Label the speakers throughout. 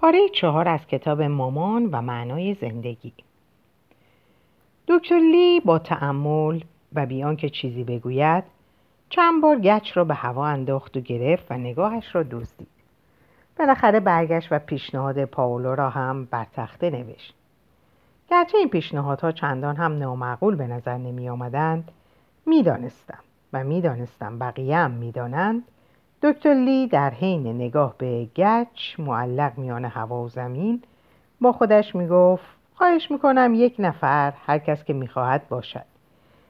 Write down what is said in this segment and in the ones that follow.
Speaker 1: پاره چهار از کتاب مامان و معنای زندگی. دکتر لی با تأمل و بیان که چیزی بگوید چند بار گچ را به هوا انداخت و گرفت و نگاهش را دزدید. بالاخره برگشت و پیشنهاد پاولو را هم بر تخته نوشت. گرچه این پیشنهادها چندان هم نامعقول به نظر نمی آمدند می‌دانستم و می‌دانستم بقیه هم می‌دانند دکتر لی در حین نگاه به گچ معلق میان هوا و زمین با خودش می‌گفت خواهش می‌کنم یک نفر هر کس که می‌خواهد باشد.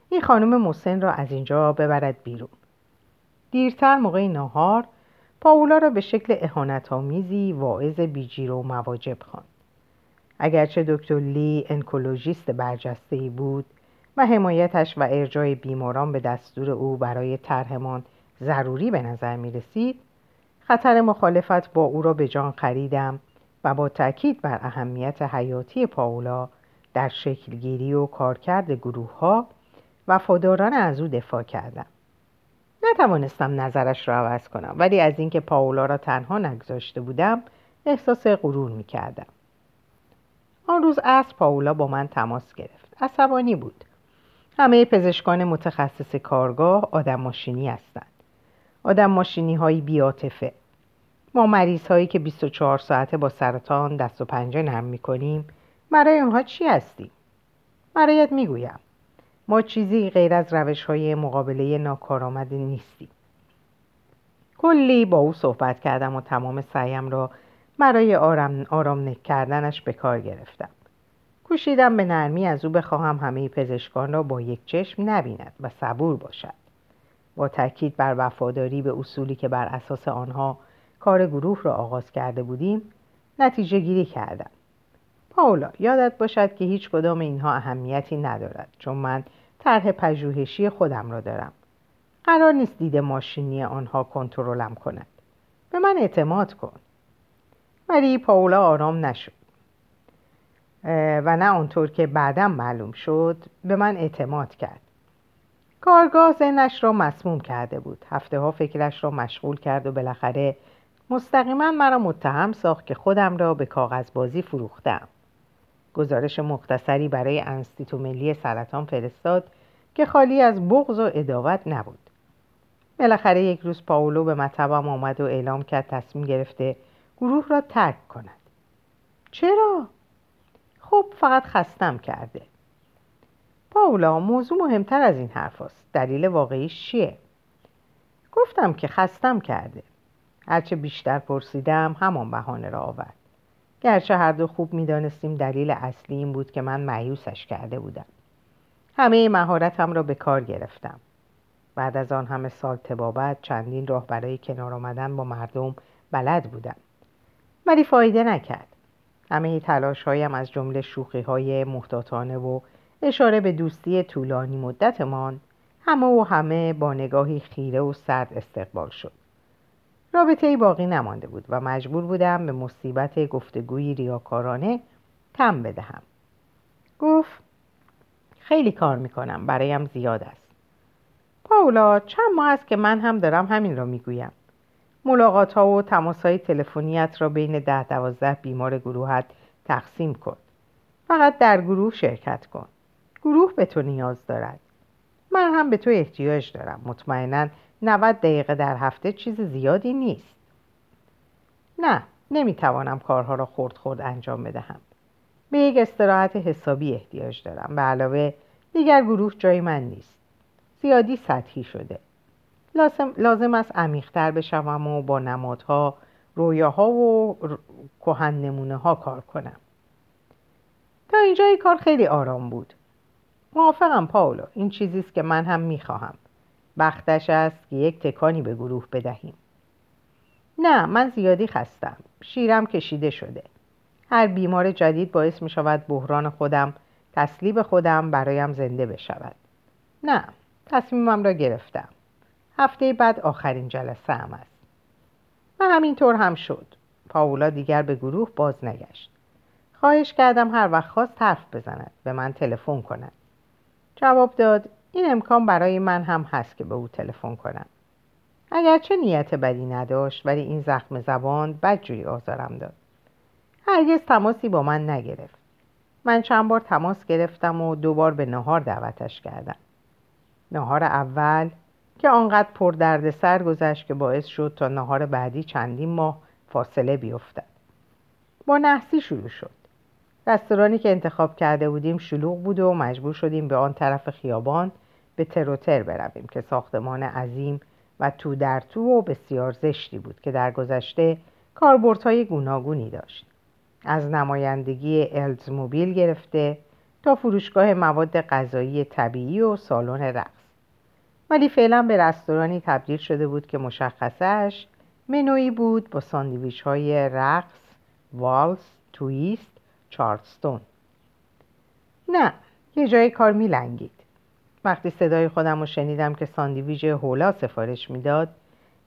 Speaker 1: این خانم مسن را از اینجا ببرد بیرون. دیرتر موقع ناهار پاولا را به شکل اهانتآمیزی واعظ بیجیر و مواجب خواند. اگرچه دکتر لی انکولوژیست برجسته بود و حمایتش و ارجای بیماران به دستور او برای طرحمان ضروری به نظر می رسید خطر مخالفت با او را به جان خریدم و با تاکید بر اهمیت حیاتی پاولا در شکلگیری و کارکرد گروه ها وفادارانه از او دفاع کردم. نتوانستم نظرش را عوض کنم ولی از اینکه پاولا را تنها نگذاشته بودم احساس غرور می کردم. آن روز از پاولا با من تماس گرفت. عصبانی بود. همه پزشکان متخصص کارگاه آدم ماشینی هستند. آدم ماشینی هایی بیاتفه ما مریض هایی که 24 ساعته با سرطان دست و پنجه نرم می کنیم برای اونها چی هستیم؟ برایت می‌گویم. ما چیزی غیر از روش های مقابله ناکارآمد نیستیم. کلی با او صحبت کردم و تمام سعیم را برای آرام, آرام کردنش به کار گرفتم. کوشیدم به نرمی از او بخواهم همه پزشکان را با یک چشم نبیند و صبور باشد. با تاکید بر وفاداری به اصولی که بر اساس آنها کار گروه را آغاز کرده بودیم نتیجه گیری کردم. پاولا یادت باشد که هیچ کدام اینها اهمیتی ندارد چون من طرح پژوهشی خودم را دارم. قرار نیست دید ماشینی آنها کنترلم کند. به من اعتماد کن. ولی پاولا آرام نشد. و نه آنطور که بعدم معلوم شد به من اعتماد کرد. کارگاه ذهنش را مسموم کرده بود. هفته ها فکرش را مشغول کرد و بالاخره مستقیما مرا متهم ساخت که خودم را به کاغذبازی فروختم. گزارش مختصری برای انستیتو ملی سرطان فرستاد که خالی از بغض و اداوت نبود. بالاخره یک روز پاولو به مطبم آمد و اعلام کرد تصمیم گرفته گروه را ترک کند. چرا؟ خب فقط خستم کرده. پاولا موضوع مهمتر از این حرف است. دلیل واقعیش چیه؟ گفتم که خستم کرده. هرچه بیشتر پرسیدم همان بهانه را آورد. گرچه هر دو خوب می‌دانستیم دلیل اصلی این بود که من معیوسش کرده بودم. همه مهارتم را به کار گرفتم. بعد از آن همه سال تبابت چندین راه برای کنار آمدن با مردم بلد بودم. ولی فایده نکرد. همه تلاش هایم از جمله شوخی های محتاطانه و اشاره به دوستی طولانی مدتمان همه و همه با نگاهی خیره و سرد استقبال شد. رابطه ای باقی نمانده بود و مجبور بودم به مصیبت گفتگوی ریاکارانه تم بدهم. گفت خیلی کار می‌کنم برایم زیاد است. پاولا چند ماه است که من هم دارم همین را می‌گویم. ملاقات ها و تماس های تلفنیت را بین ده دوازده بیمار گروهت تقسیم کن. فقط در گروه شرکت کن. گروه به تو نیاز دارد. من هم به تو احتیاج دارم. مطمئنا 90 دقیقه در هفته چیز زیادی نیست. نه نمی‌توانم کارها را خورد خورد انجام بدهم. به یک استراحت حسابی احتیاج دارم. به علاوه دیگر گروه جای من نیست. زیادی سطحی شده. لازم, لازم است عمیقتر بشوم و با نمادها رویاها و کهن نمونه ها کار کنم. تا اینجای کار خیلی آرام بود. موافقم پاولو. این چیزی است که من هم می‌خواهم. بختش است که یک تکانی به گروه بدهیم. نه من زیادی خستم. شیرم کشیده شده. هر بیمار جدید باعث می شود بحران خودم تسلیب خودم برایم زنده بشود. نه تصمیمم را گرفتم. هفته بعد آخرین جلسه هم است. و همینطور هم شد. پاولا دیگر به گروه باز نگشت. خواهش کردم هر وقت خواست حرف بزند به من تلفن کند. جواب داد این امکان برای من هم هست که به او تلفن کنم. اگرچه نیت بدی نداشت ولی این زخم زبان بدجوری آزارم داد. هرگز تماسی با من نگرفت. من چند بار تماس گرفتم و دوبار به نهار دعوتش کردم. نهار اول که آنقدر پر سر گذشت که باعث شد تا نهار بعدی چندین ماه فاصله بیفتد. با نحسی شروع شد. رستورانی که انتخاب کرده بودیم شلوغ بود و مجبور شدیم به آن طرف خیابان به تروتر برویم که ساختمان عظیم و تو در تو و بسیار زشتی بود که در گذشته کاربردهای گوناگونی داشت. از نمایندگی الزموبیل گرفته تا فروشگاه مواد غذایی طبیعی و سالن رقص. ولی فعلا به رستورانی تبدیل شده بود که مشخصش منوی بود با ساندویچ های رقص، والس، تویست، چارلستون. نه یه جای کار میلنگید. وقتی صدای خودم رو شنیدم که ساندویژ هولا سفارش می‌داد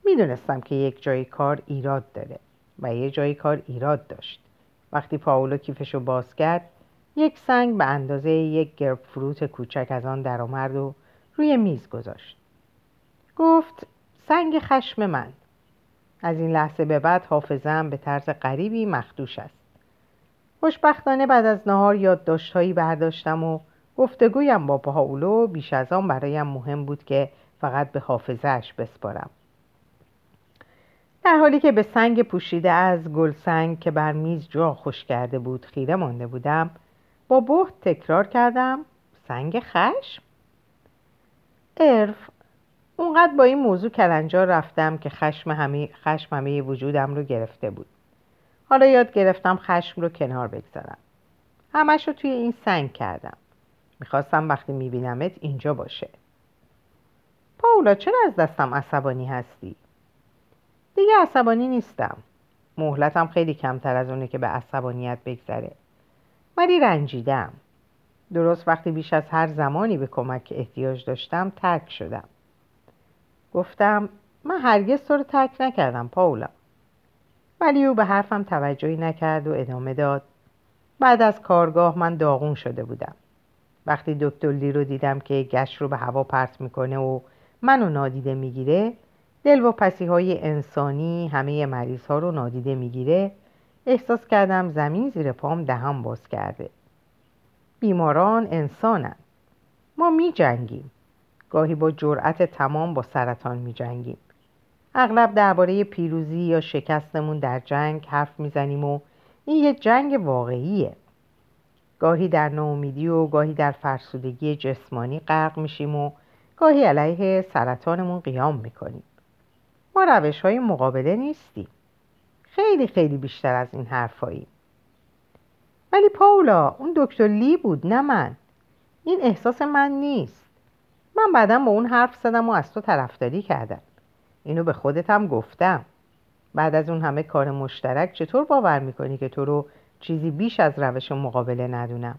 Speaker 1: می‌دونستم که یک جای کار ایراد داره و یه جای کار ایراد داشت. وقتی پاولو کیفش رو باز کرد یک سنگ به اندازه یک گرب فروت کوچک از آن درآمد و روی میز گذاشت. گفت سنگ خشم من. از این لحظه به بعد حافظم به طرز غریبی مخدوش است. خوشبختانه بعد از نهار یادداشتهایی برداشتم و گفتگویم با پاولو بیش از آن برایم مهم بود که فقط به حافظهش بسپارم. در حالی که به سنگ پوشیده از گل سنگ که بر میز جا خوش کرده بود خیره مانده بودم با بحت تکرار کردم. سنگ خشم؟ ارف اونقدر با این موضوع کلنجار رفتم که خشم همه, خشم همه وجودم رو گرفته بود. حالا یاد گرفتم خشم رو کنار بگذارم. همش رو توی این سنگ کردم. می‌خواستم وقتی میبینمت اینجا باشه. پاولا چرا از دستم عصبانی هستی؟ دیگه عصبانی نیستم. مهلتم خیلی کمتر از اونه که به عصبانیت بگذره. ولی رنجیدم. درست وقتی بیش از هر زمانی به کمک احتیاج داشتم ترک شدم. گفتم من هرگز تو رو ترک نکردم پاولا. ولی او به حرفم توجهی نکرد و ادامه داد. بعد از کارگاه من داغون شده بودم. وقتی دکتر لی رو دیدم که گشت رو به هوا پرت می‌کنه و منو نادیده می‌گیره دل و پسی های انسانی همه مریض ها رو نادیده می‌گیره احساس کردم زمین زیر پام دهم باز کرده. بیماران انسانن. ما می جنگیم گاهی با جرأت تمام با سرطان می جنگیم اغلب درباره پیروزی یا شکستمون در جنگ حرف می‌زنیم و این یه جنگ واقعیه. گاهی در ناامیدی و گاهی در فرسودگی جسمانی غرق میشیم و گاهی علیه سرطانمون قیام می‌کنیم. ما روش های مقابله نیستیم. خیلی خیلی بیشتر از این حرفایی ولی پاولا اون دکتر لی بود نه من. این احساس من نیست. من بعدا با اون حرف زدم و از تو طرفداری کردم. اینو به خودت هم گفتم. بعد از اون همه کار مشترک چطور باور می‌کنی که تو رو چیزی بیش از روش مقابله ندونم؟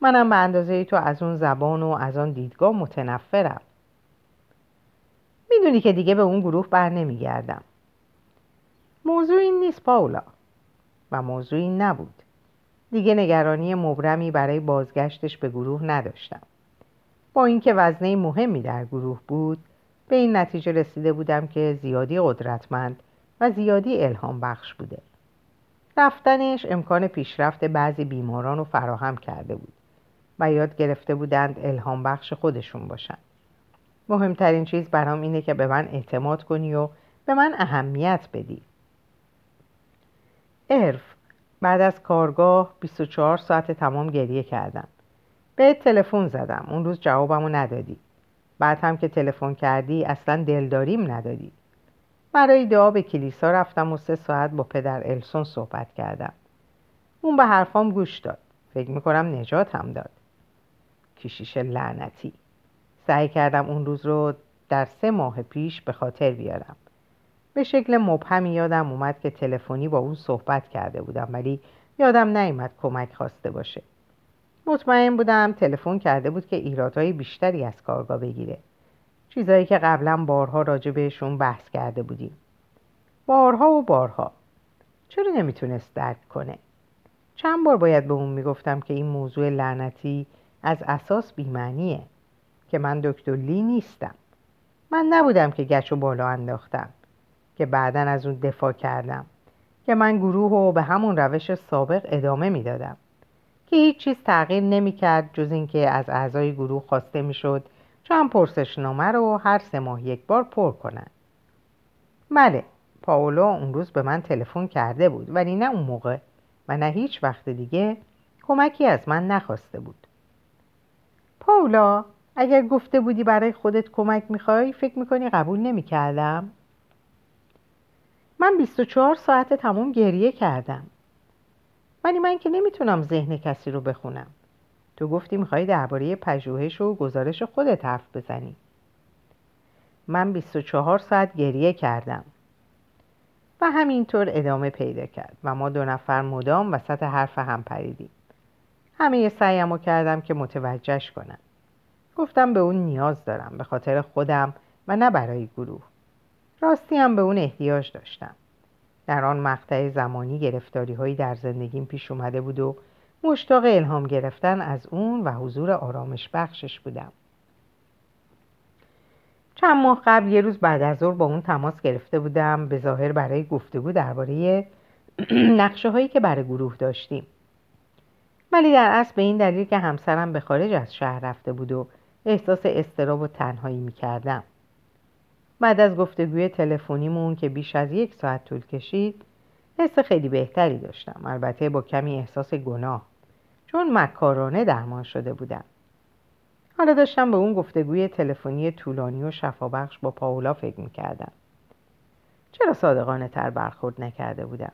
Speaker 1: منم به اندازه تو از اون زبان و از آن دیدگاه متنفرم. می‌دونی که دیگه به اون گروه بر نمیگردم. موضوع این نیست پاولا و موضوع این نبود. دیگه نگرانی مبرمی برای بازگشتش به گروه نداشتم. با اینکه وزنه مهمی در گروه بود به این نتیجه رسیده بودم که زیادی قدرتمند و زیادی الهام بخش بوده. رفتنش امکان پیشرفت بعضی بیماران رو فراهم کرده بود و یاد گرفته بودند الهام بخش خودشون باشند مهمترین چیز برام اینه که به من اعتماد کنی و به من اهمیت بدی. ارف بعد از کارگاه 24 ساعت تمام گریه کردم. به تلفن زدم. اون روز جوابمو ندادی. بعد هم که تلفن کردی اصلا دلداریم ندادی برای دعا به کلیسا رفتم و سه ساعت با پدر السون صحبت کردم. اون به حرفام گوش داد. فکر می‌کنم نجات هم داد. کشیش لعنتی. سعی کردم اون روز رو در سه ماه پیش به خاطر بیارم. به شکل مبهمی یادم اومد که تلفنی با اون صحبت کرده بودم ولی یادم نیومد کمک خواسته باشه. مطمئن بودم تلفن کرده بود که ایرادهای بیشتری از کارگاه بگیره. چیزایی که قبلا بارها راجع بهشون بحث کرده بودیم. بارها و بارها. چرا نمی‌تونست درک کنه؟ چند بار باید به اون می‌گفتم که این موضوع لعنتی از اساس بیمعنیه که من دکتر لی نیستم. من نبودم که گچ و بالا انداختم که بعدا از اون دفاع کردم که من گروه رو به همون روش سابق ادامه می‌دادم. که هیچ چیز تغییر نمی‌کرد جز اینکه از اعضای گروه خواسته می‌شد چند پرسشنامه رو هر سه ماه یک بار پر کنن بله پاولو اون روز به من تلفن کرده بود ولی نه اون موقع و نه هیچ وقت دیگه کمکی از من نخواسته بود. پاولا اگر گفته بودی برای خودت کمک می‌خوای فکر می‌کنی قبول نمی‌کردم؟ من 24 ساعت تموم گریه کردم. ولی من که نمی‌تونم ذهن کسی رو بخونم. تو گفتی می‌خوای درباره پژوهش و گزارش خودت حرف بزنی. من 24 ساعت گریه کردم. و همینطور ادامه پیدا کرد و ما دو نفر مدام وسط حرف هم پریدیم. همه سعیمو کردم که متوجهش کنم. گفتم به اون نیاز دارم به خاطر خودم و نه برای گروه. راستی هم به اون احتیاج داشتم. در آن مقطع زمانی گرفتاری هایی در زندگیم پیش اومده بود و مشتاق الهام گرفتن از اون و حضور آرامش بخشش بودم. چند ماه قبل یه روز بعد از ظهر با اون تماس گرفته بودم. به ظاهر برای گفتگو درباره نقشه هایی که برای گروه داشتیم. ولی در اصل به این دلیل که همسرم به خارج از شهر رفته بود و احساس استراب و تنهایی می‌کردم. بعد از گفتگوی تلفنیمون که بیش از یک ساعت طول کشید حس خیلی بهتری داشتم. البته با کمی احساس گناه چون مکارانه درمان شده بودم. حالا داشتم به اون گفتگوی تلفنی طولانی و شفابخش با پاولا فکر می‌کردم. چرا صادقانه تر برخورد نکرده بودم؟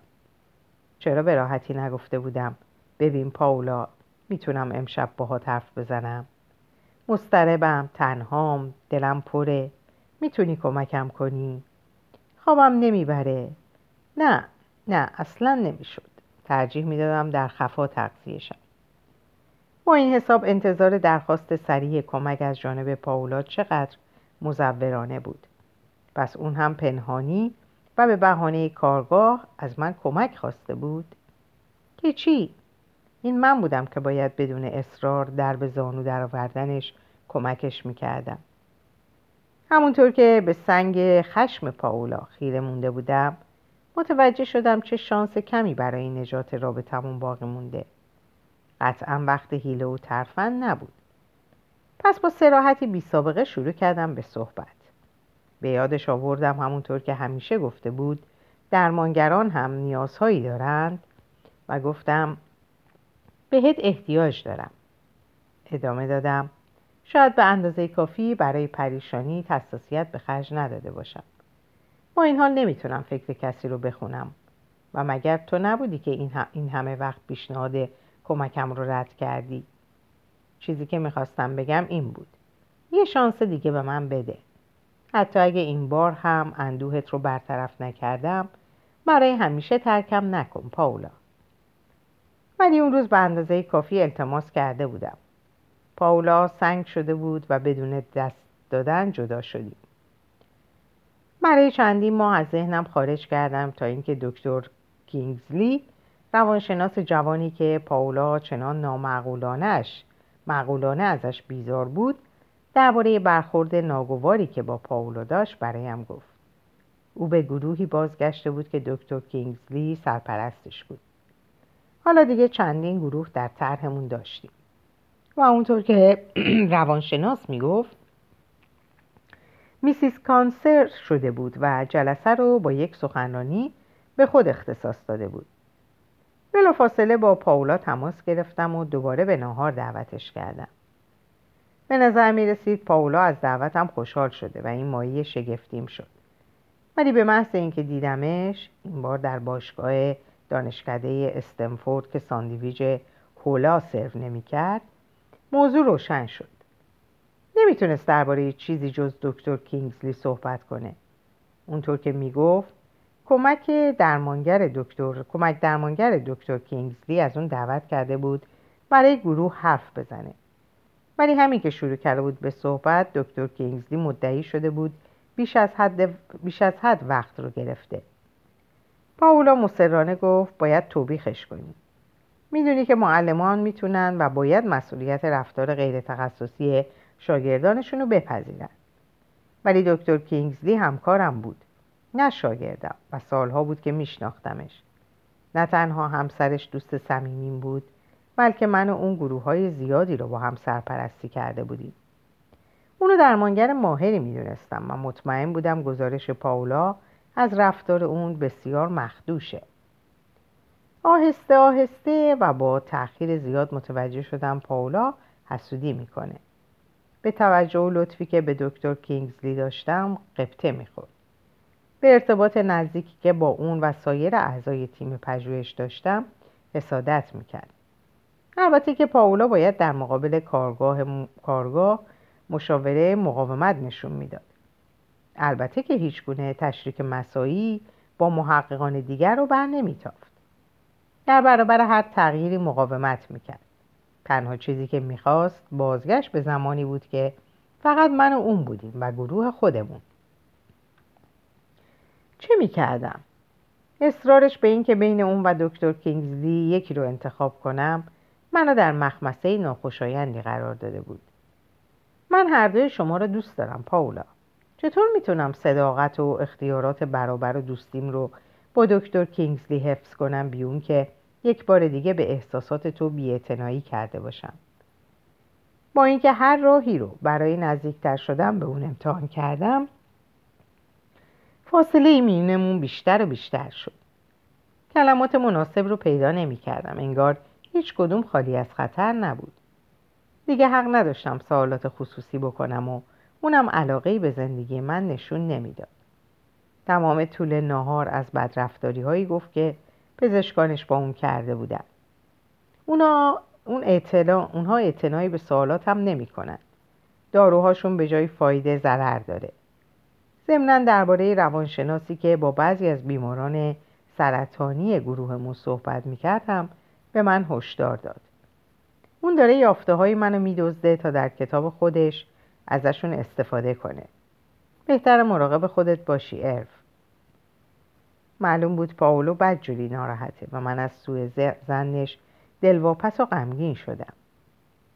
Speaker 1: چرا به راحتی نگفته بودم ببین پاولا می‌تونم امشب باهات حرف بزنم؟ مستربم تنهام دلم پره. می‌تونی کمکم کنی؟ خوابم نمی‌بره. نه نه اصلا نمی‌شد. ترجیح می‌دادم در خفا تقضیه با این حساب انتظار درخواست سریع کمک از جانب پاولا چقدر مزورانه بود. پس اون هم پنهانی و به بهانه کارگاه از من کمک خواسته بود. که چی؟ این من بودم که باید بدون اصرار در به زانو در آوردنش کمکش می‌کردم. همونطور که به سنگ خشم پاولا خیره مونده بودم متوجه شدم چه شانس کمی برای نجات رابطمون باقی مونده. قطعا وقت هیله و ترفن نبود. پس با سراحتی بی سابقه شروع کردم به صحبت. به یادش آوردم همونطور که همیشه گفته بود درمانگران هم نیازهایی دارند و گفتم بهت احتیاج دارم. ادامه دادم شاید به اندازه کافی برای پریشانی حساسیت به خرج نداده باشم. با این حال نمی‌تونم فکر کسی رو بخونم. و مگر تو نبودی که این همه وقت پیشنهاد کمکم رو رد کردی؟ چیزی که می‌خواستم بگم این بود. یه شانس دیگه به من بده. حتی اگه این بار هم اندوهت رو برطرف نکردم برای همیشه ترکم نکن پاولا. ولی اون روز به اندازه کافی التماس کرده بودم. پاولا سنگ شده بود و بدون دست دادن جدا شدیم. برای چندین ماه از ذهنم خارج کردم تا اینکه دکتر کینگزلی روانشناس جوانی که پاولا چنان نامعقولانش معقولانه ازش بیزار بود درباره برخورد ناگواری که با پاولا داشت برایم گفت. او به گروهی بازگشته بود که دکتر کینگزلی سرپرستش بود. حالا دیگه چندین گروه در طرحمون داشتیم. و اونطور که روانشناس می‌گفت میسیس کانسر شده بود و جلسه رو با یک سخنرانی به خود اختصاص داده بود. فاصله با پاولا تماس گرفتم و دوباره به ناهار دعوتش کردم. به نظر می رسید پاولا از دعوتم خوشحال شده و این مایه شگفتیم شد. ولی به محض اینکه دیدمش این بار در باشگاه دانشکده استنفورد که ساندویج هولا سرو نمی‌کرد موضوع روشن شد. نمی‌تونست درباره چیزی جز دکتر کینگزلی صحبت کنه. اونطور که می‌گفت کمک درمانگر دکتر کمک درمانگر دکتر کینگزلی از اون دعوت کرده بود برای گروه حرف بزنه. ولی همین که شروع کرده بود به صحبت دکتر کینگزلی مدعی شده بود بیش از حد, بیش از حد وقت رو گرفته. پاولا مصرانه گفت باید توبیخش کنیم. می‌دونی که معلمان می‌تونن و باید مسئولیت رفتار غیر تخصصی شاگردانشون رو بپذیرن. ولی دکتر کینگزلی همکارم بود. نه شاگردم و سالها بود که میشناختمش. نه تنها همسرش دوست صمیمیم بود بلکه من و اون گروه های زیادی رو با هم سرپرستی کرده بودیم. اونو درمانگر ماهری می‌دونستم و مطمئن بودم گزارش پاولا از رفتار اون بسیار مخدوشه. آهسته آهسته و با تأخیر زیاد متوجه شدم پاولا حسودی می‌کنه. به توجه و لطفی که به دکتر کینگزلی داشتم قبطه می‌خورد. به ارتباط نزدیکی که با اون و سایر اعضای تیم پژوهش داشتم حسادت می‌کرد. البته که پاولا باید در مقابل کارگاه, کارگاه مشاوره مقاومت نشون می‌داد. البته که هیچ گونه تشریک مسایی با محققان دیگر رو بر نمیتافت. در برابر هر تغییری مقاومت می‌کرد. تنها چیزی که می‌خواست بازگشت به زمانی بود که فقط من و اون بودیم و گروه خودمون. چه می‌کردم؟ اصرارش به این که بین اون و دکتر کینگزلی یکی رو انتخاب کنم منو در مخمسه ناخوشایندی قرار داده بود. من هر دوی شما را دوست دارم پاولا. چطور می‌تونم صداقت و اختیارات برابر و دوستیم رو با دکتر کینگزلی حفظ کنم بیون که یک بار دیگه به احساسات تو بیاعتنایی کرده باشم. با اینکه هر راهی رو برای نزدیکتر شدن به اون امتحان کردم فاصله میونمون بیشتر و بیشتر شد. کلمات مناسب رو پیدا نمی کردم. انگار هیچ کدوم خالی از خطر نبود. دیگه حق نداشتم سوالات خصوصی بکنم و اونم علاقه به زندگی من نشون نمی‌داد. تمام طول ناهار از بدرفتاری هایی گفت که پزشکانش با اون کرده بودن. اونا اون اعتلا... اونها اعتنایی به سوالات هم نمی کنن. داروهاشون به جای فایده ضرر داره. ضمنا درباره روانشناسی که با بعضی از بیماران سرطانی گروهمون صحبت می‌کردم به من هشدار داد. اون داره یافته های منو میدزده تا در کتاب خودش ازشون استفاده کنه. بهتر مراقب خودت باشی ارف. معلوم بود پاولو بدجوری ناراحته و من از سوی زنش دلواپس و غمگین شدم.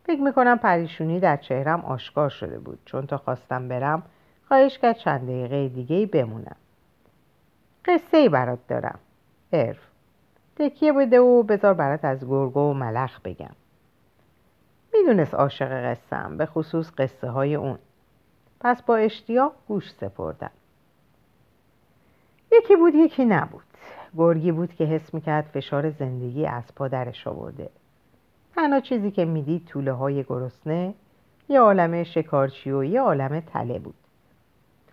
Speaker 1: فکر می‌کنم پریشونی در چهرم آشکار شده بود. چون تا خواستم برم خواهش کرد چند دقیقه دیگه بمونم. قصه ای برات دارم. ارف. تکیه بده و بذار برات از گرگو و ملخ بگم. می‌دونست عاشق قصه به خصوص قصه های اون. پس با اشتیاق گوش سپردم. یکی بود یکی نبود. گرگی بود که حس می‌کرد فشار زندگی از پا درش آورده. تنها چیزی که می‌دید طوله های گرسنه یه عالم شکارچی و یه عالم تله بود.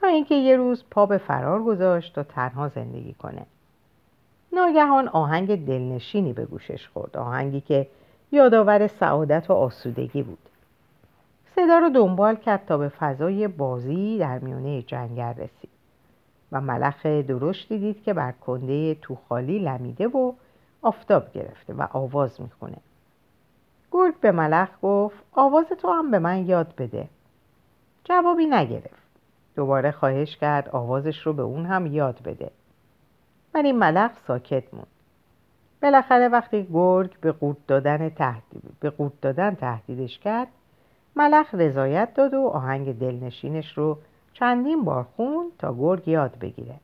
Speaker 1: تا اینکه یه روز پا به فرار گذاشت تا تنها زندگی کنه. ناگهان آهنگ دلنشینی به گوشش خورد. آهنگی که یادآور سعادت و آسودگی بود. صدا رو دنبال کرد تا به فضای بازی در میونه جنگل رسید. و ملخ درشتی دید که بر کنده توخالی لمیده و آفتاب گرفته و آواز می‌خونه. گرگ به ملخ گفت آواز تو هم به من یاد بده. جوابی نگرفت. دوباره خواهش کرد آوازش رو به اون هم یاد بده. ولی ملخ ساکت موند. بالاخره وقتی گرگ به قورت دادن, تهدید... به دادن تهدیدش کرد ملخ رضایت داد و آهنگ دلنشینش رو چندین بار خون تا گرگ یاد بگیره.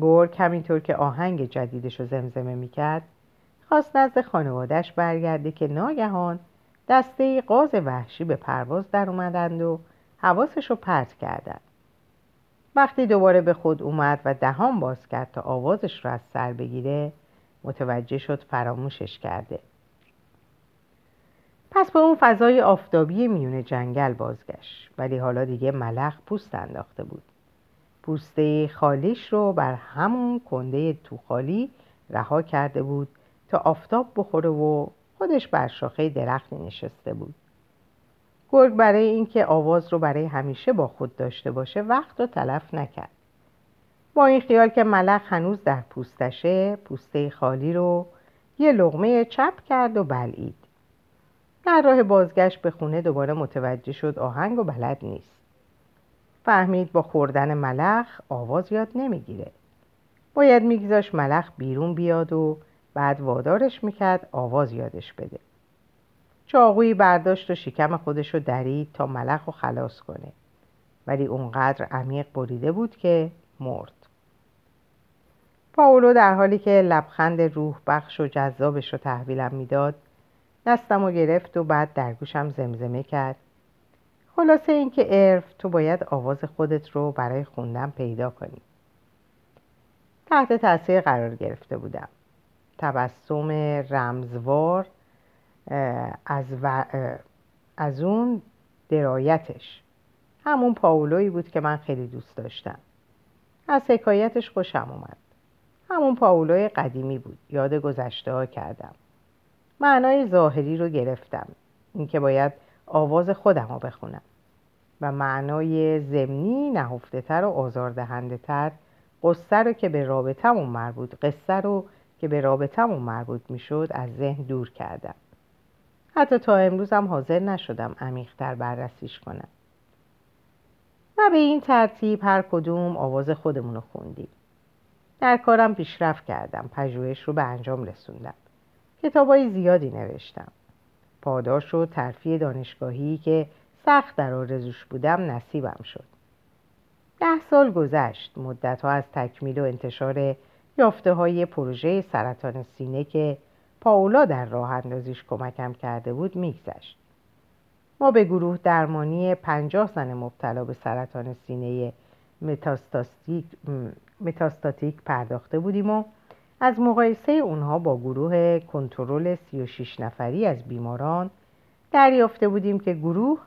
Speaker 1: گرگ همینطور که آهنگ جدیدش رو زمزمه می‌کرد خواست نزد خانوادش برگرده که ناگهان دسته قاز وحشی به پرواز در اومدند و حواسش رو پرت کردند. وقتی دوباره به خود اومد و دهان باز کرد تا آوازش رو از سر بگیره متوجه شد فراموشش کرده. پس به اون فضای آفتابی میون جنگل بازگشت. ولی حالا دیگه ملخ پوست انداخته بود. پوسته خالیش رو بر همون کنده تو خالی رها کرده بود تا آفتاب بخوره و خودش بر شاخه درختی نشسته بود. گرگ برای اینکه آواز رو برای همیشه با خود داشته باشه وقت رو تلف نکرد. با این خیال که ملخ هنوز در پوستشه پوسته خالی رو یه لغمه چپ کرد و بلعید. در راه بازگشت به خونه دوباره متوجه شد آهنگ و بلد نیست. فهمید با خوردن ملخ آواز یاد نمی‌گیره. باید میگذاش ملخ بیرون بیاد و بعد وادارش می‌کرد آواز یادش بده. چاقویی برداشت و شکم خودش رو درید تا ملخ رو خلاص کنه. ولی اونقدر عمیق بریده بود که مرد. پاولو در حالی که لبخند روح بخش و جذابش رو تحویلم می‌داد دستم و گرفت و بعد در گوشم زمزمه کرد. خلاصه اینکه ارف تو باید آواز خودت رو برای خوندن پیدا کنی. تحت تاثیر قرار گرفته بودم. تبسم رمزوار از, و... از اون درایتش. همون پاولویی بود که من خیلی دوست داشتم. از حکایتش خوشم اومد. همون پاولوی قدیمی بود. یاد گذشته ها کردم. معنای ظاهری رو گرفتم. اینکه باید آواز خودم رو بخونم. و معنای زمینی نهفته تر و آزاردهنده تر قصه رو که به رابطمون مربوط قصه رو که به رابطمون مربوط می‌شد از ذهن دور کردم. حتی تا امروزم حاضر نشدم عمیقتر بررسیش کنم. و به این ترتیب هر کدوم آواز خودمون رو خوندیم. در کارم پیشرفت کردم. پژوهش رو به انجام رسوندم. کتابای زیادی نوشتم. پاداش و ترفیع دانشگاهی که سخت در آرزوش بودم نصیبم شد. ده سال گذشت مدت ها از تکمیل و انتشار یافته های پروژه سرطان سینه که پاولا در راه اندازیش کمکم کرده بود میگذشت. ما به گروه درمانی پنجاه زن مبتلا به سرطان سینه متاستاتیک پرداخته بودیم و از مقایسه اونها با گروه کنترل 36 نفری از بیماران دریافته بودیم که گروه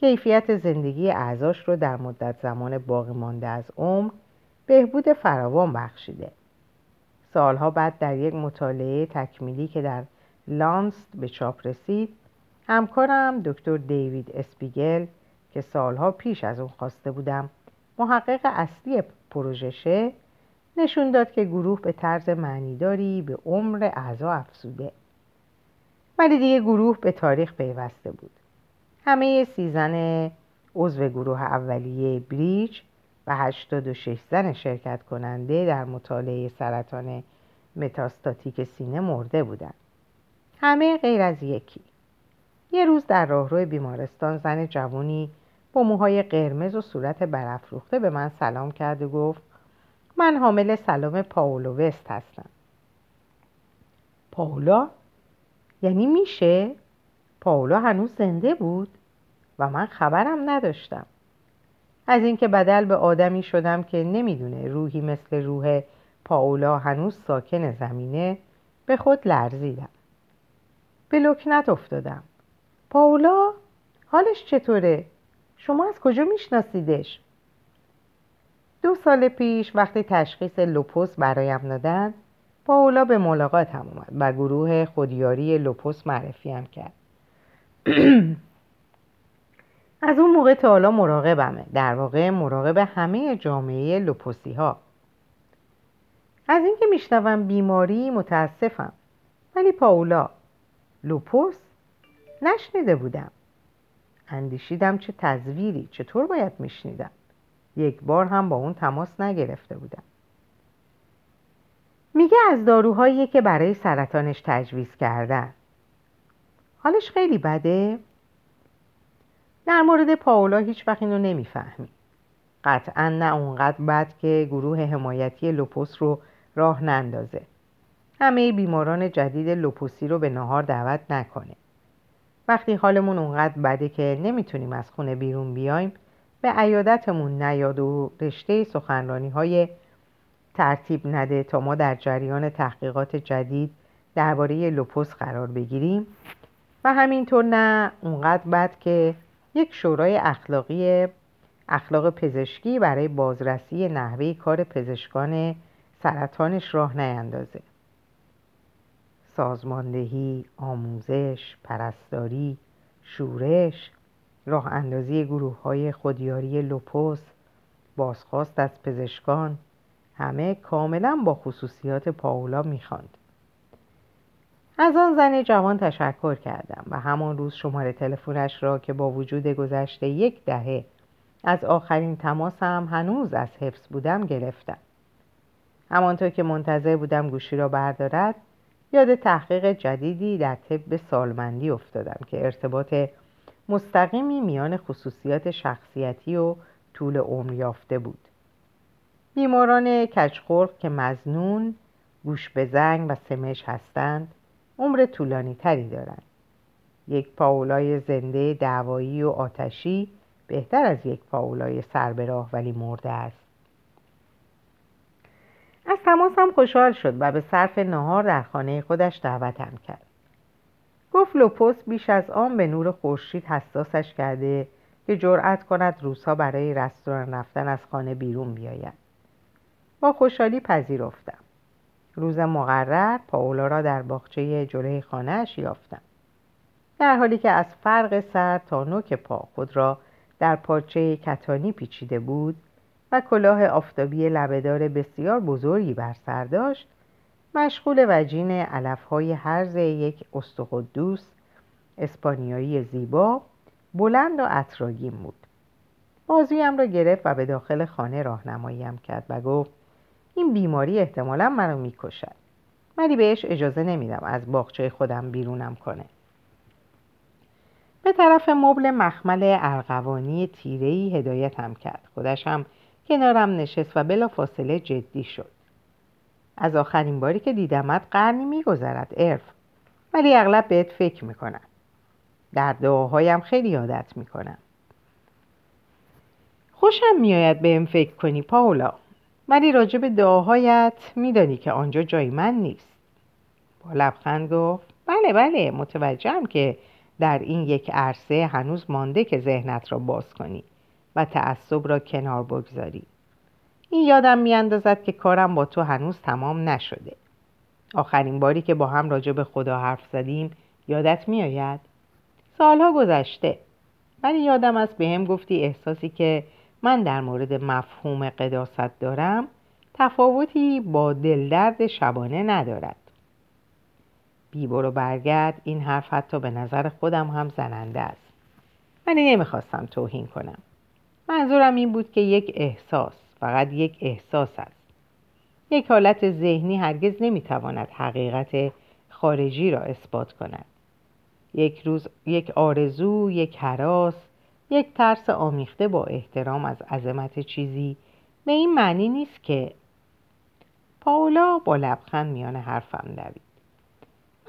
Speaker 1: کیفیت زندگی اعضاش رو در مدت زمان باقی مانده از عمر بهبود فراوان بخشیده. سالها بعد در یک مطالعه تکمیلی که در لانست به چاپ رسید همکارم دکتر دیوید اسپیگل که سالها پیش از اون خواسته بودم محقق اصلی پروژشه نشون داد که گروه به طرز معنیداری به عمر اعضا افزوده ولی دیگه گروه به تاریخ پیوسته بود همه سی زن عضو گروه اولیه بریج و 86 زن شرکت کننده در مطالعه سرطان متاستاتیک سینه مرده بودند. همه غیر از یکی. یه روز در راهرو بیمارستان زن جوانی با موهای قرمز و صورت برافروخته به من سلام کرد و گفت من حامل سلام پاولو وست هستم. پاولا؟ یعنی میشه؟ پاولا هنوز زنده بود و من خبرم نداشتم. از اینکه بدل به آدمی شدم که نمی‌دونه روحی مثل روح پاولا هنوز ساکن زمینه به خود لرزیدم به لکنت افتادم پاولا حالش چطوره؟ شما از کجا میشناسیدش؟ دو سال پیش وقتی تشخیص لوپوس برایم دادن پاولا به ملاقاتم اومد و گروه خودیاری لوپوس معرفیم کرد. از اون موقع تا حالا مراقبمه. در واقع مراقب همه جامعه لوپوسی ها از اینکه میشنوم بیماری متاسفم ولی پاولا لوپوس نشنیده بودم. اندیشیدم چه تزویری چطور باید میشنیدم؟ یک بار هم با اون تماس نگرفته بودم. میگه از داروهایی که برای سرطانش تجویز کردن. حالش خیلی بده؟ در مورد پاولا هیچ وقت اینو نمی‌فهمی. قطعا نه اونقدر بد که گروه حمایتی لوپوس رو راه نندازه. همه بیماران جدید لوپوسی رو به نهار دعوت نکنه. وقتی حالمون اونقدر بده که نمی‌تونیم از خونه بیرون بیایم به عیادتمون نیاد و رشته سخنرانی های ترتیب نده تا ما در جریان تحقیقات جدید درباره لوپوس قرار بگیریم. و همینطور نه اونقدر بد که یک شورای اخلاقی اخلاق پزشکی برای بازرسی نحوه کار پزشکان سرطانش راه نیندازه. سازماندهی، آموزش، پرستاری، شورش، راه اندازی گروه های خودیاری لوپوس، بازخواست از پزشکان همه کاملا با خصوصیات پاولا می‌خواند. از آن زن جوان تشکر کردم و همان روز شماره تلفنش را که با وجود گذشته یک دهه از آخرین تماسم هنوز از حفظ بودم گرفتم همانطور که منتظر بودم گوشی را بردارد یاد تحقیق جدیدی در طب سالمندی افتادم که ارتباط مستقیمی میان خصوصیات شخصیتی و طول عمر یافته بود. بیماران کچخورق که مزنون گوش به زنگ و سمش هستند عمر طولانی تری دارند. یک پاولای زنده دعوایی و آتشی بهتر از یک پاولای سربراه ولی مرده است. از تماسم خوشحال شد و به صرف نهار در خانه خودش دعوتم کرد. گفت لوپوس بیش از آن به نور خورشید حساسش کرده که جرأت کند روزها برای رستوران رفتن از خانه بیرون بیاید. با خوشحالی پذیرفتم. روز مقرر پاولا را در باغچه جلوی خانهاش یافتم. در حالی که از فرق سر تا نوک پا خود را در پارچه کتانی پیچیده بود و کلاه آفتابی لبهدار بسیار بزرگی بر سر داشت مشغول وجین علفهای هرز یک استقدوس اسپانیایی زیبا بلند و اطراگین بود. بازویم را گرفت و به داخل خانه راهنماییم کرد و گفت این بیماری احتمالا منو می‌کشد. ولی بهش اجازه نمیدم از باغچه خودم بیرونم کنه. به طرف مبل مخمل ارغوانی تیرهی هدایتم کرد. خودش هم کنارم نشست و بلا فاصله جدی شد. از آخرین باری که دیدمت قرنی میگذرد ارف ولی اغلب بهت فکر می‌کنم. در دعاهایم خیلی یادت می‌کنم. خوشم میآید بهم فکر کنی پاولا. ولی راجع به دعاهایت میدانی که آنجا جای من نیست. با لبخند گفت بله بله متوجهم که در این یک عرصه هنوز مانده که ذهنت را باز کنی و تعصب را کنار بگذاری. این یادم میاندازد که کارم با تو هنوز تمام نشده. آخرین باری که با هم راجع به خدا حرف زدیم یادت میآید؟ سالها گذشته. ولی یادم است به هم گفتی احساسی که من در مورد مفهوم قداست دارم تفاوتی با دلدرد شبانه ندارد. بیبر و برگرد این حرف حتی به نظر خودم هم زننده است. ولی نمی‌خواستم توهین کنم. منظورم این بود که یک احساس. فقط یک احساس است. یک حالت ذهنی هرگز نمی‌تواند حقیقت خارجی را اثبات کند. یک روز یک آرزو یک حراس یک ترس آمیخته با احترام از عظمت چیزی به این معنی نیست که پاولا با لبخند میان حرفم دوید.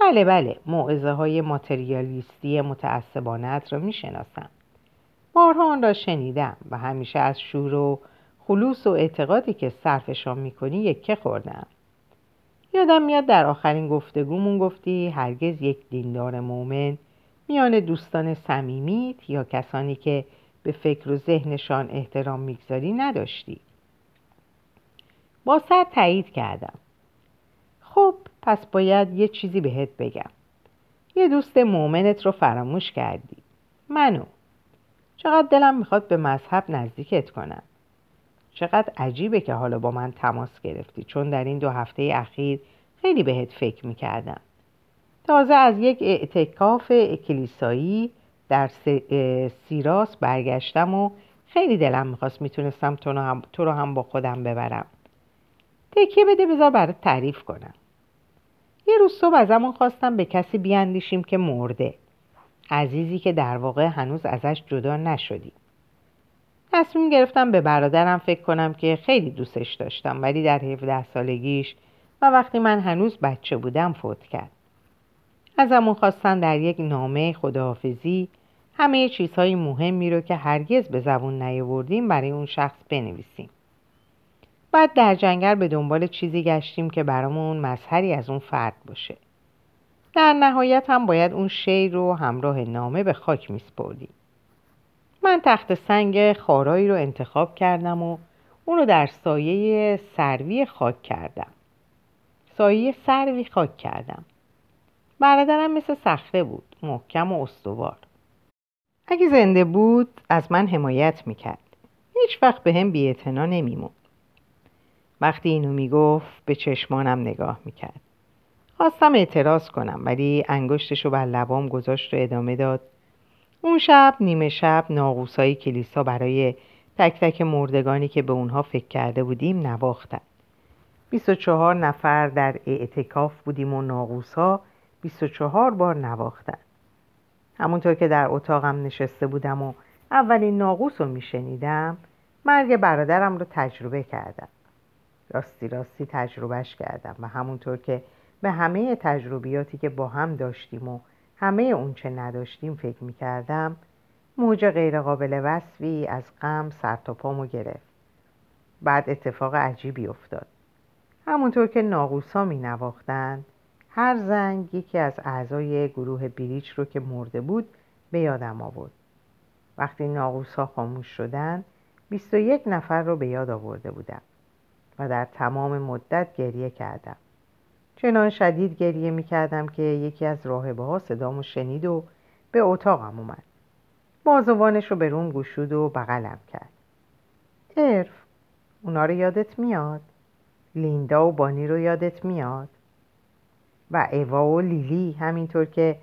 Speaker 1: بله بله موعظه های ماتریالیستی متعصبانت را می‌شناسم. بارها آن را شنیدم و همیشه از شور و خلوص و اعتقادی که صرفشان می‌کنی یکه خوردم. یادم میاد در آخرین گفتگومون گفتی هرگز یک دیندار مؤمن میان دوستان صمیمیت یا کسانی که به فکر و ذهنشان احترام می‌گذاری نداشتی. با سر تایید کردم. خب پس باید یه چیزی بهت بگم. یه دوست مؤمنت رو فراموش کردی. منو. چقدر دلم می‌خواد به مذهب نزدیکت کنم. چقدر عجیبه که حالا با من تماس گرفتی چون در این دو هفته اخیر خیلی بهت فکر می‌کردم. تازه از یک اعتکاف کلیسایی در سیراس برگشتم و خیلی دلم می‌خواست می‌تونستم تو رو, هم با خودم ببرم. تکیه بده بذار برات تعریف کنم. یه روز صبح ازمون خواستم به کسی بیاندیشیم که مرده. عزیزی که در واقع هنوز ازش جدا نشدیم. تصمیم گرفتم به برادرم فکر کنم که خیلی دوستش داشتم ولی در 17 سالگیش و وقتی من هنوز بچه بودم فوت کرد. ازمون خواستن در یک نامه خداحافظی همه چیزهای مهمی رو که هرگز به زبون نیاوردیم برای اون شخص بنویسیم. بعد در جنگل به دنبال چیزی گشتیم که برامون مظهری از اون فرد باشه. در نهایت هم باید اون شیر رو همراه نامه به خاک میسپردیم. من تخت سنگ خارایی رو انتخاب کردم و اونو در سایه سروی خاک کردم. سایه سروی خاک کردم. برادرم مثل صخره بود محکم و استوار. اگه زنده بود از من حمایت می‌کرد. هیچ وقت به هم بیعتنا نمیمون وقتی اینو می‌گفت به چشمانم نگاه می‌کرد. خواستم اعتراض کنم ولی انگشتش رو بر لبام گذاشت و ادامه داد. اون شب نیمه شب ناقوسای کلیسا برای تک تک مردگانی که به اونها فکر کرده بودیم نواختن. 24 نفر در اعتکاف بودیم و ناقوسا 24 بار نواختن. همونطور که در اتاقم نشسته بودم و اولین ناقوس رو میشنیدم مرگ برادرم رو تجربه کردم. راستی راستی تجربهش کردم و همونطور که به همه تجربیاتی که با هم داشتیم و همه اون چه نداشتیم فکر می‌کردم موج غیرقابل وصفی از غم سر تا پامو گرفت. بعد اتفاق عجیبی افتاد. همونطور که ناقوسا می نواختند هر زنگ یکی از اعضای گروه بریچ رو که مرده بود به یادم آورد. وقتی ناقوسا خاموش شدن 21 نفر رو به یاد آورده بودم و در تمام مدت گریه کردم. چنان شدید گریه می کردم که یکی از راهبه ها صدامو شنید و به اتاقم اومد. بازوانش رو به روم گشود و بغلم کرد. ارف اونا رو یادت میاد؟ لیندا و بانی رو یادت میاد؟ و ایوا و لیلی همینطور که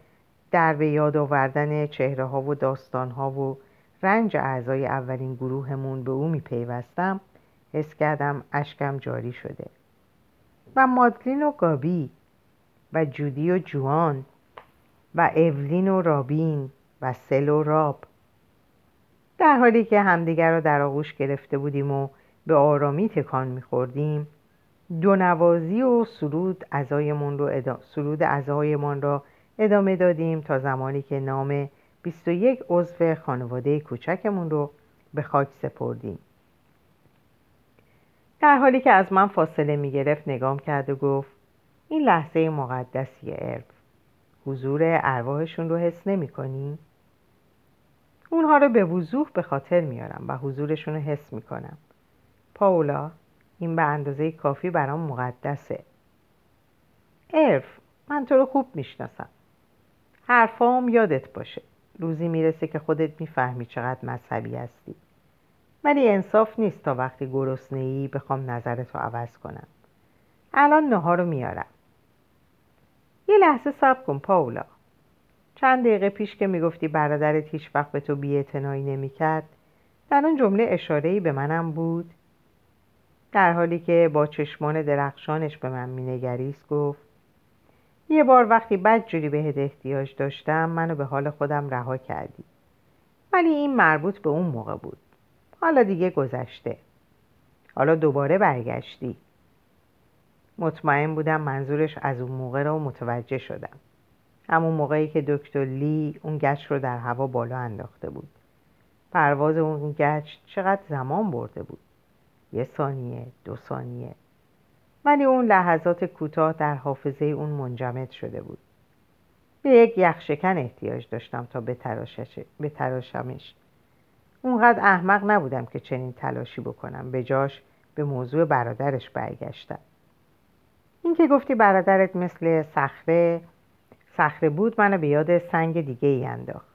Speaker 1: در به یاد آوردن چهره ها و داستان ها و رنج اعضای اولین گروهمون به او میپیوستم حس کردم اشکم جاری شده. و مادلین و گابی و جودی و جوان و اولین و رابین و سل و راب. در حالی که همدیگر را در آغوش گرفته بودیم و به آرامی تکان میخوردیم دو نوازی و سرود ازایمان رو ادامه سرود ازایمان را ادامه دادیم تا زمانی که نام 21 عضو خانواده کوچکمون رو به خاک سپردیم. در حالی که از من فاصله می گرفت نگام کرد و گفت این لحظه مقدسی ارب. حضور ارواحشون رو حس نمی کنی؟ اونها رو به وضوح به خاطر میارم و حضورشون رو حس می کنم پاولا این به اندازه کافی برام مقدسه. ارف من تو رو خوب می‌شناسم. حرفام یادت باشه. روزی می‌رسه که خودت می‌فهمی چقدر مذهبی هستی. ولی انصاف نیست تا وقتی گرسنه ای بخوام نظرتو عوض کنم. الان نهار رو میارم. یه لحظه صبر کن پاولا. چند دقیقه پیش که می‌گفتی برادرت هیچ وقت به تو بیاعتنایی نمی‌کرد در اون جمله اشاره‌ای به منم بود. در حالی که با چشمان درخشانش به من مینگریست گفت یه بار وقتی بد جوری بهت احتیاج داشتم منو به حال خودم رها کردی. ولی این مربوط به اون موقع بود. حالا دیگه گذشته. حالا دوباره برگشتی. مطمئن بودم منظورش از اون موقع رو متوجه شدم. همون موقعی که دکتر لی اون گچ رو در هوا بالا انداخته بود. پرواز اون گچ چقدر زمان برده بود؟ یه ثانیه دو ثانیه. ولی اون لحظات کوتاه در حافظه اون منجمد شده بود. به یک یخشکن احتیاج داشتم تا بتراشمش. اونقدر احمق نبودم که چنین تلاشی بکنم. به جاش به موضوع برادرش برگشتم. این که گفتی برادرت مثل صخره صخره بود منو به یاد سنگ دیگه ای انداخت.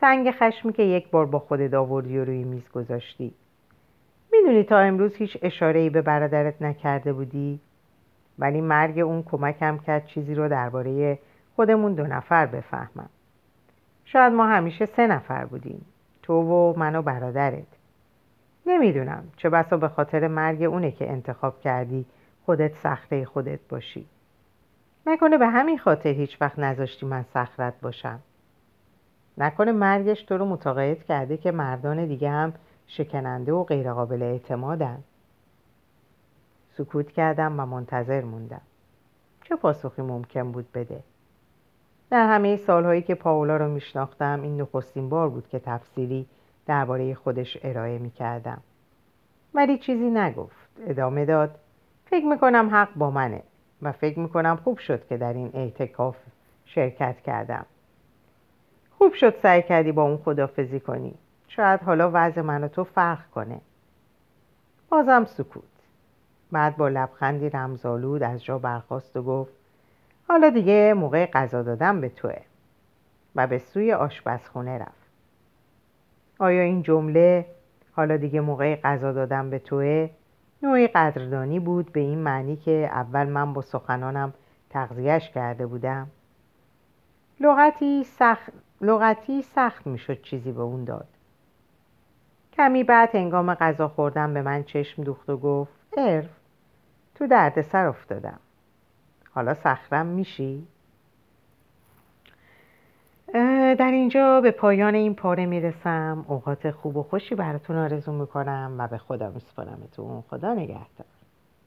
Speaker 1: سنگ خشمی که یک بار با خودت آوردی و روی میز گذاشتی. می‌دونی تا امروز هیچ اشاره به برادرت نکرده بودی؟ ولی مرگ اون کمکم کرد چیزی رو درباره خودمون دو نفر بفهمم. شاید ما همیشه سه نفر بودیم. تو و من و برادرت. نمی‌دونم چه بسا به خاطر مرگ اونه که انتخاب کردی خودت سخته خودت باشی. نکنه به همین خاطر هیچ وقت نذاشتی من سخرت باشم. نکنه مرگش تو رو متقاعد کرده که مردان دیگه هم شکننده و غیرقابل اعتمادن. سکوت کردم و منتظر موندم. چه پاسخی ممکن بود بده؟ در همه سالهایی که پاولا رو میشناختم این نخستین بار بود که تفصیلی درباره خودش ارائه می‌کردم. ولی چیزی نگفت ادامه داد فکر می‌کنم حق با منه و فکر می‌کنم خوب شد که در این اعتکاف شرکت کردم. خوب شد سعی کردی با اون خدافزی کنی. شاید حالا وضع من و تو فرق کنه. بازم سکوت. بعد با لبخندی رمزالود از جا برخواست و گفت حالا دیگه موقع غذا دادن به توه. و به سوی آشپزخونه رفت. آیا این جمله حالا دیگه موقع غذا دادن به توه نوعی قدردانی بود به این معنی که اول من با سخنانم تغذیهش کرده بودم؟ لغتی سخت, لغتی سخت می‌شد چیزی به اون داد. کمی بعد هنگام غذا خوردن به من چشم دوخت و گفت ارف تو دردسر افتادم. حالا سخرم میشی؟ در اینجا به پایان این پاره می‌رسم. اوقات خوب و خوشی براتون آرزو می‌کنم و به خدا میسپارمتون. خدا نگهدار.